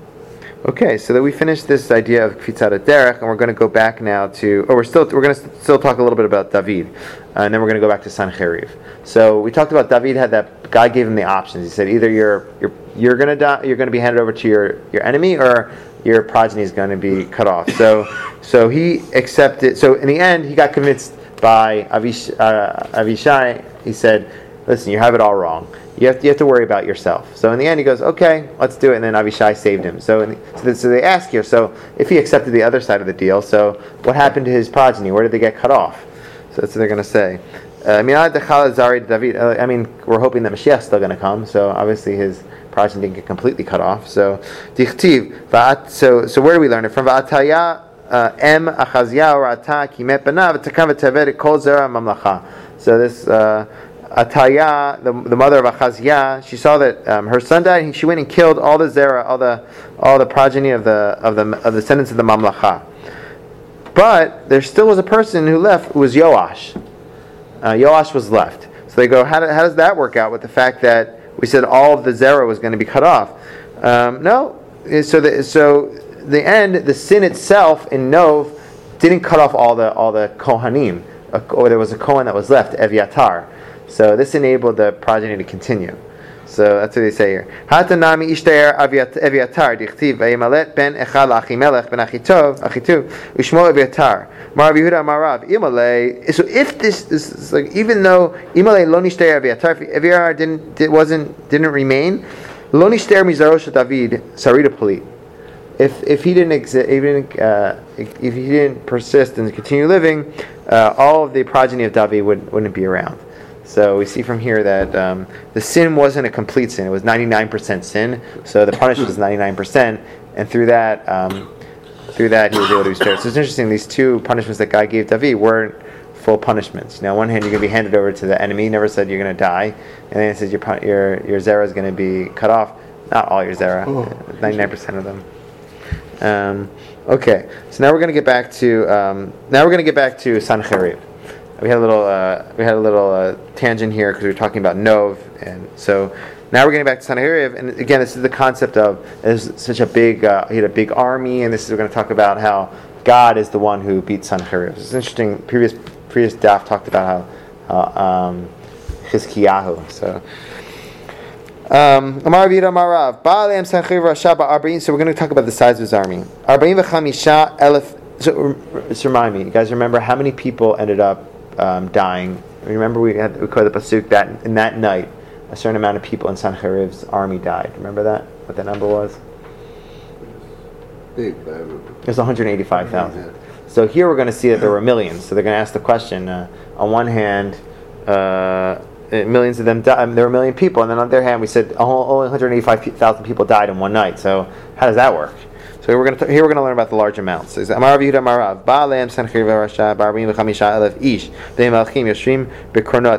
okay, so that we finished this idea of kfitzat derech, and we're going to go back now to. Oh, we're still we're going to still talk a little bit about David, uh, and then we're going to go back to Sancheriv. So we talked about David had that God gave him the options. He said either you're you're you're going to die, you're going to be handed over to your your enemy, or your progeny is going to be cut off. So, so he accepted. So in the end, he got convinced by Avish, uh, Avishai. He said, "Listen, you have it all wrong. You have, to, you have to worry about yourself." So in the end, he goes, "Okay, let's do it." And then Avishai saved him. So, the, so, so they ask here. So if he accepted the other side of the deal, so what happened to his progeny? Where did they get cut off? So that's what they're going to say. Uh, I mean, I mean, we're hoping that Mashiach's still going to come. So obviously his progeny didn't get completely cut off. So, dichtiv, so so where do we learn it from? Va'ataya uh, em achazia or ata kimet banav takav tevet kol zera mamlacha. So this. Uh, Ataya, the, the mother of Achaziah, she saw that um, her son died, and she went and killed all the zera, all the all the progeny of the of the of the descendants of the Mamlacha. But there still was a person who left, who was Yoash. Uh, Yoash was left. So they go, how, do, how does that work out with the fact that we said all of the zera was going to be cut off. Um, no, so the, so the end, the sin itself in Nov didn't cut off all the all the kohanim, or there was a kohen that was left, Eviatar. So this enabled the progeny to continue. So that's what they say here. Hatanami ishtaer Aviat- Eviatar dichtiv vayimalet ben echad lachimelech ben achitov achitu ushmo Eviatar. Marav Yehuda Marav Imalei. So if this, this is like even though Imalei lo nishtaer Eviatar, if Eviatar didn't it wasn't didn't remain, lo nishtaer mizarosh David sarita polit. If if he didn't exist, even uh, if he didn't persist and continue living, uh, all of the progeny of David would, wouldn't be around. So we see from here that um, the sin wasn't a complete sin; it was 99% sin. So the punishment was 99%, and through that, um, through that, he was able to be spared. So it's interesting; these two punishments that God gave David weren't full punishments. Now, on one hand, you're going to be handed over to the enemy. He never said you're going to die, and then it says your your your zera is going to be cut off. Not all your zera, 99% of them. Um, okay, so now we're going to get back to um, now we're going to get back to Sancherib. We had a little uh, we had a little uh, tangent here because we were talking about Nov, and so now we're getting back to Sancherib. And again, this is the concept of there's such a big uh, he had a big army, and this is we're going to talk about how God is the one who beat Sancherib. It's interesting. Previous previous daf talked about how how um, Chizkiyahu. So. Um. So we're going to talk about the size of his army. So, remind me, you guys remember how many people ended up um, dying? Remember we had we called the pasuk that in that night a certain amount of people in Sancherib's army died. Remember that? What that number was? Big, but I remember. It was 185,000. So here we're going to see that there were millions. So they're going to ask the question. Uh, on one hand, uh, uh, millions of them. Di- I mean, there were a million people, and then on the other hand, we said oh, only 185,000 people died in one night. So how does that work? So we're going to here we're going to learn about the large amounts. It's Amar Yehuda Baalem Barbim v'Chamisha Elef Ish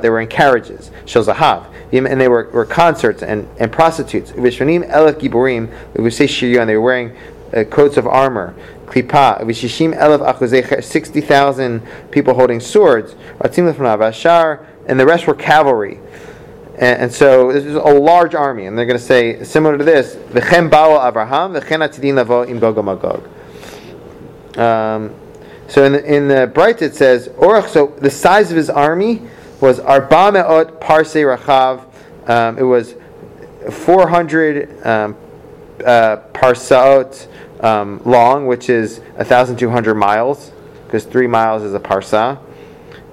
They were in carriages Shel Zahav and they were, were concerts and, and prostitutes. V'Shvanim Elef Giborim. Say Shiryon. They were wearing uh, coats of armor. Klipa, Vishishim Elef Achuzei, 60,000 people holding swords. Atzim Lefnav Ashar, and the rest were cavalry. And, and so this is a large army, and they're going to say, similar to this, V'chem Bao Avraham, V'chen Atidin Lavo Im Gog. Um, so in the, in the Bright it says, Orach, so the size of his army was Arba Me'ot Parsei Rachav, um, it was 400 um, uh, parsaot um, long, which is 1,200 miles, because three miles is a parsa.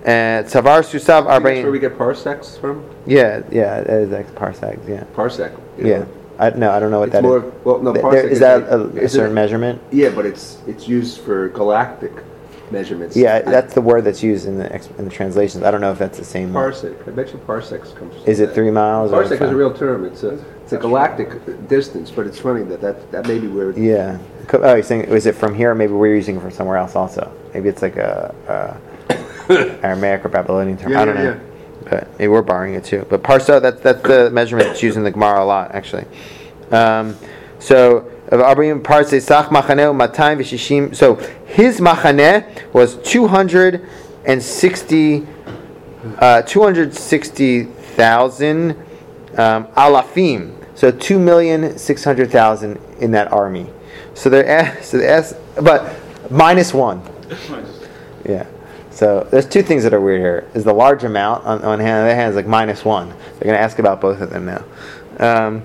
And Savar Susav That's where we get parsecs from? Yeah, yeah, that is like parsecs, yeah. Parsec. Yeah. know. I, no, I don't know what It's that is. more, well, no, parsec there- is that a, a is certain it- measurement? Yeah, but it's it's used for galactic measurements. Yeah, that's the word that's used in the ex- in the translations. I don't know if that's the same parsec. I bet you parsecs comes. from Is it three miles? or Parsec is a real term. It's a it's a galactic distance, but it's funny that that, that may be where. Yeah. Oh, you're saying is it from here? Maybe we're using it from somewhere else also. Maybe it's like a, a (laughs) Aramaic or Babylonian term. Yeah, I don't yeah, know. But maybe we're borrowing it too. But parsa, that's that's the measurement that's used in the Gemara a lot actually. Um, so of Abraham parse sach machaneh matayim v'shishim. So his machaneh was two hundred and sixty. Uh, 260,000 um, alafim. So 2,600,000 in that army. So they're a- so they're as- but minus one. (laughs) Yeah. So there's two things that are weird here. Is the large amount on on hand, on the other hand is like minus one. They're gonna ask about both of them now. Um,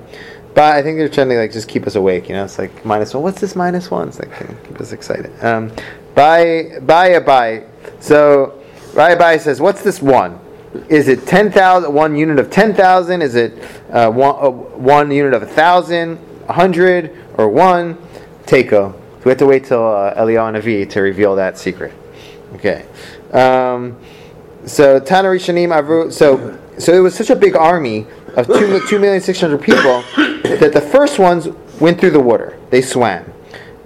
but I think they're trying to like just keep us awake. You know, it's like minus one. What's this minus one? It's like keep us excited. Um, buy a buy. So Bai says, what's this one? Is it 10,000, one unit of 10,000? Is it uh, one, uh, one unit of 1,000, 100, or one? Teiko. We have to wait till uh, Eliyahu Navi to reveal that secret. Okay. Um, so Tana Rishonim Avru. So so it was such a big army of two two million six hundred people that the first ones went through the water. They swam,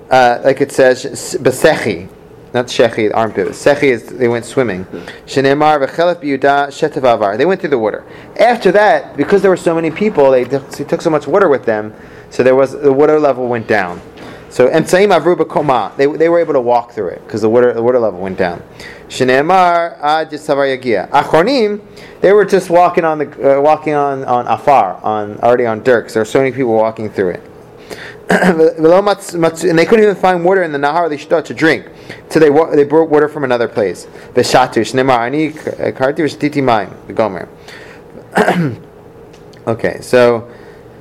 uh, like it says besechi, not shechi, armpit. Sechi is they went swimming. They went through the water. After that, because there were so many people, they, took- they took so much water with them, so there was the water level went down. So Emtsaim Avru B'Koma, they they were able to walk through it because the water the water level went down. Shneemar Ad Yagia. Achronim, they were just walking on the uh, walking on on Afar on already on 'cause there were so many people walking through it. (clears throat) And they couldn't even find water in the Nahar Lishta to drink, so they wa- they brought water from another place. V'shatu Shneemar Ani Karti V'shtiti Mayim the Gomer. (clears throat) Okay, so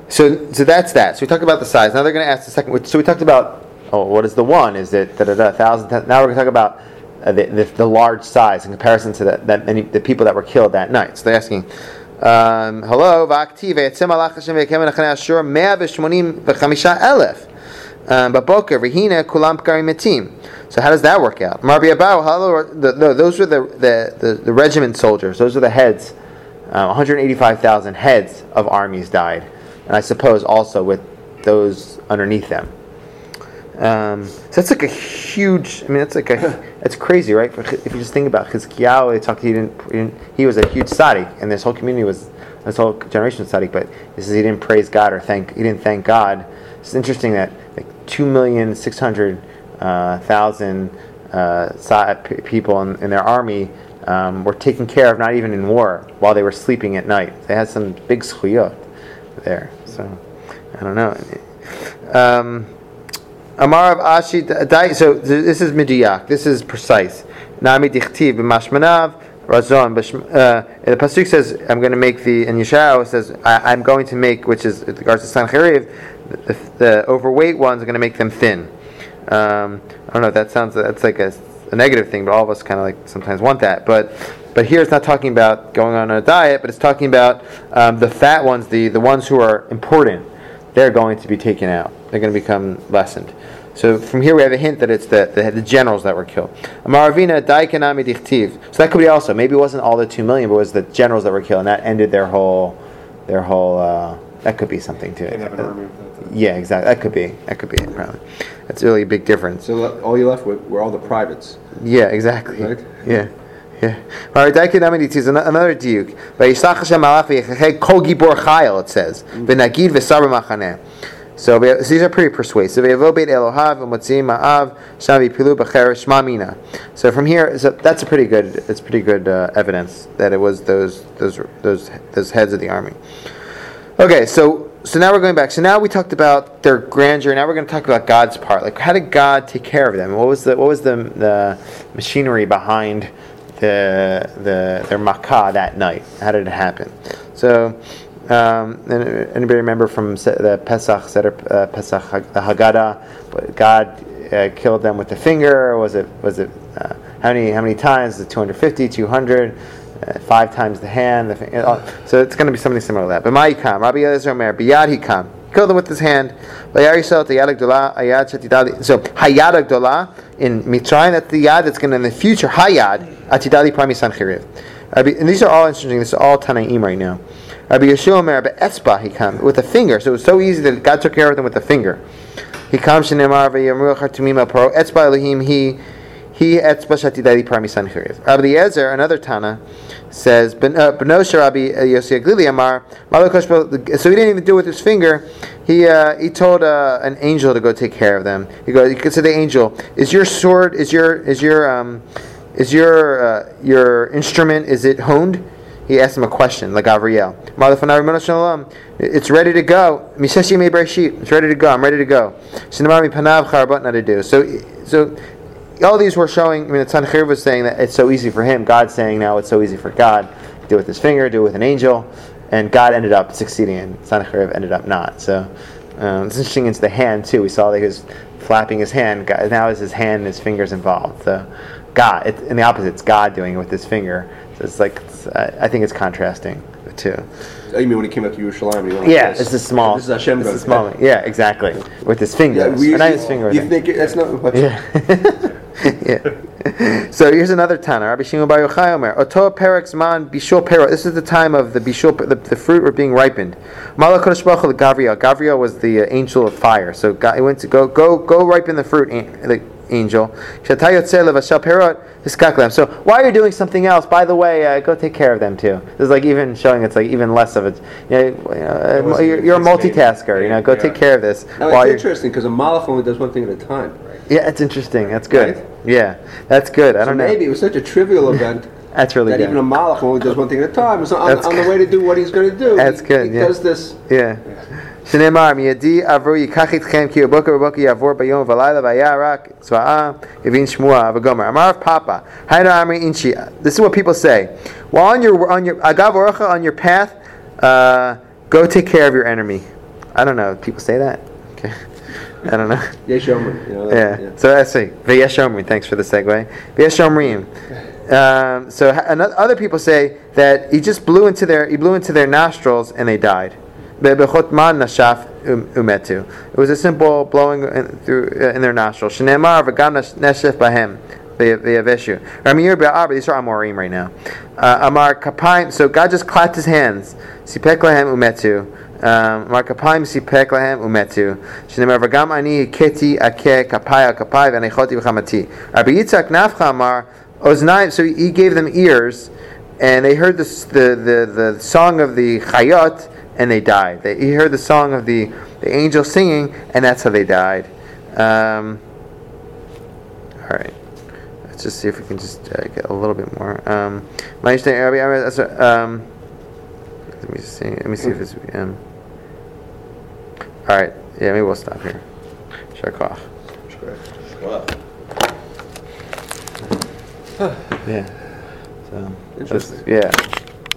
So, so that's that. So we talked about the size. Now they're going to ask the second. So we talked about, oh, what is the one? Is it da da da thousand? Now we're going to talk about uh, the, the, the large size in comparison to that, that many the people that were killed that night. So they're asking, um, hello, v'aktiv v'yetzem alach Hashem v'yekem v'nachane Ashur mea v'shmonim v'chamisha elef. Um, v'hina kulam metim. So how does that work out? Marbi Abau, hello, the, the, those were the, the, the, the regiment soldiers. Those are the heads. Uh, 185,000 heads of armies died, and I suppose also with those underneath them. Um, so that's like a huge. I mean, that's like a. (laughs) That's crazy, right? If you just think about Chizkiyahu, they talked. He didn't, he didn't. He was a huge tzaddik, and this whole community was. This whole generation was tzaddik, but he says he didn't praise God or thank. He didn't thank God. It's interesting that like two million six hundred uh, thousand uh, people in, in their army um, were taken care of, not even in war, while they were sleeping at night. They had some big schuyot there. So I don't know. Um, Amar of Ashi, so this is midiyak. This is precise. Nami dichtiv b'mashmanav razon. uh, The pasuk says, "I'm going to make the." And Yeshayahu says, I, "I'm going to make," which is with regards to Sancheriv, the, the overweight ones are going to make them thin. Um, I don't know. That sounds that's like a, a negative thing, but all of us kind of like sometimes want that. But but here it's not talking about going on a diet, but it's talking about um, the fat ones, the the ones who are important. They're going to be taken out. They're going to become lessened. So from here we have a hint that it's the, the, the generals that were killed. Amaravina daikanami dichtiv. So that could be also maybe it wasn't all the two million, but it was the generals that were killed, and that ended their whole their whole. Uh, that could be something too. They it. haven't removed that. Yeah, exactly. That could be. That could be it. Probably. That's really a big difference. So all you left with were all the privates. Yeah, exactly. Right? Yeah, yeah. All right, Daikin Amidit is ano- another diuk. Vayishlach Hashem malach v'yechechei kol gibor chayil, it says. So, these are pretty persuasive. So from here, so that's a pretty good. It's pretty good uh, evidence that it was those those those those heads of the army. Okay, so so now we're going back. So now we talked about their grandeur. Now we're going to talk about God's part. Like, how did God take care of them? What was the what was the the machinery behind the the their makkah that night? How did it happen? So. Um, anybody remember from the Pesach, Seder, uh, Pesach, the Haggadah, God uh, killed them with the finger? Was it was it uh, how many how many times? The 250, 200, uh, five times the hand. The uh, so it's going to be something similar to that. But Ma'ikam, Rabbi Eliezer Omer, Biyad Hikam, killed them with his hand. So Hayad Gdolah in Mitzrayim, that's the Yad that's going to in the future Hayad Atidali Prami Sancheriv. And these are all interesting. This is all Tanaim right now. Rabbi Yeshua Omer, Be'etzba Hikam, with a finger. So it was so easy that God took care of them with the finger. Hikam Shenemar Vayamru Chartumim Al Paro, Etzba Elohim, he he etzba shatidali parmi sancheriv. Rabbi Eliezer, another Tana, says, "Ben- uh, Benosha Rabbi Yossi Aglili Amar, Malakosh Bo-" so he didn't even do it with his finger. He uh, he told uh, an angel to go take care of them. He goes, he say to the angel, "Is your sword? Is your is your um, is your uh, your instrument? Is it honed?" He asked him a question, like Gabriel. It's ready to go. It's ready to go. I'm ready to go. So, so all these were showing. I mean, the Tanchir was saying that it's so easy for him. God's saying now it's so easy for God. Do it with his finger. Do it with an angel. And God ended up succeeding, and Sancheriv ended up not. So um, it's interesting. Into the hand too. We saw that he was flapping his hand. God, now is his hand and his fingers involved. So God, it, and the opposite. It's God doing it with his finger. It's like it's, uh, I think it's contrasting the two. Oh, you mean when he came up to Yerushalayim? He went like Yeah, this. it's a small. This is Hashem it's a small. Yeah, exactly. With his finger. Yeah, we or not his finger. You think it- that's not what yeah. (laughs) yeah. So here's another Tana. Rabbi Shimon Bar Yochai Omer. Oto perek man bishul pero. This is the time of the bishul. The, the fruit were being ripened. Malakodesh Baruch Gavriel. Gavriel was the uh, angel of fire. So God, he went to go go go ripen the fruit. The angel. Shatay yotzeh levashel perot hiskaklam. So while you're doing something else, by the way, uh, go take care of them too. This is like even showing it's like even less of it. You know, uh, you're, you're a even his name. multitasker. You know, go Yeah. take care of this Now while it's interesting because a malach only does one thing at a time. Yeah, it's interesting. That's good. Right? Yeah, that's good. I So don't know. maybe it was such a trivial (laughs) event That's really that good. even a malach only does one thing at a time. So on, on the way to do what he's going to do, That's he, good, He yeah. does this. Yeah. שנאמר, מידי עברו ייקח אתכם כי בבוקר בבוקר יעבור ביום ובלילה והיה רק צבאה הבין שמועה וגומר. אמר רב פאפה, היינו אמרי אינשי. This is what people say. While on your, on your, agav orecha, on your path, uh, go take care of your enemy. I don't know. People say that. Okay. I don't know. (laughs) Yesh Omrim, you know. Yeah. that- So that's it. V'yesh Omrim. Thanks for the segue. V'yesh Omrim. Um, so ha- ano- other people say that he just blew into their he blew into their nostrils and they died. It was a simple blowing in, through uh, in their nostrils. Shneimar v'gam neshef bahem. V'yaveshu. Ramir be'arba. These are Amorim right now. Uh, Amar kapayim. So God just clapped his hands. Sipek lahem umetu. Um, Amar sipek lahem umetu. Shneimar v'gam ani keti ake kapay v'nechoti v'chamati. Rabbi nafcha amar oznaim. So he gave them ears, and they heard the, the the song of the chayot, and they died. They, he heard the song of the the angel singing, and that's how they died. Um, all right. Let's just see if we can just uh, get a little bit more. Um, my understanding, Rabbi Amar, that's a- um, let me see. Let me see if it's. Um, all right. Yeah, maybe we'll stop here. Sharkov. Wow. Yeah. So, Interesting. yeah.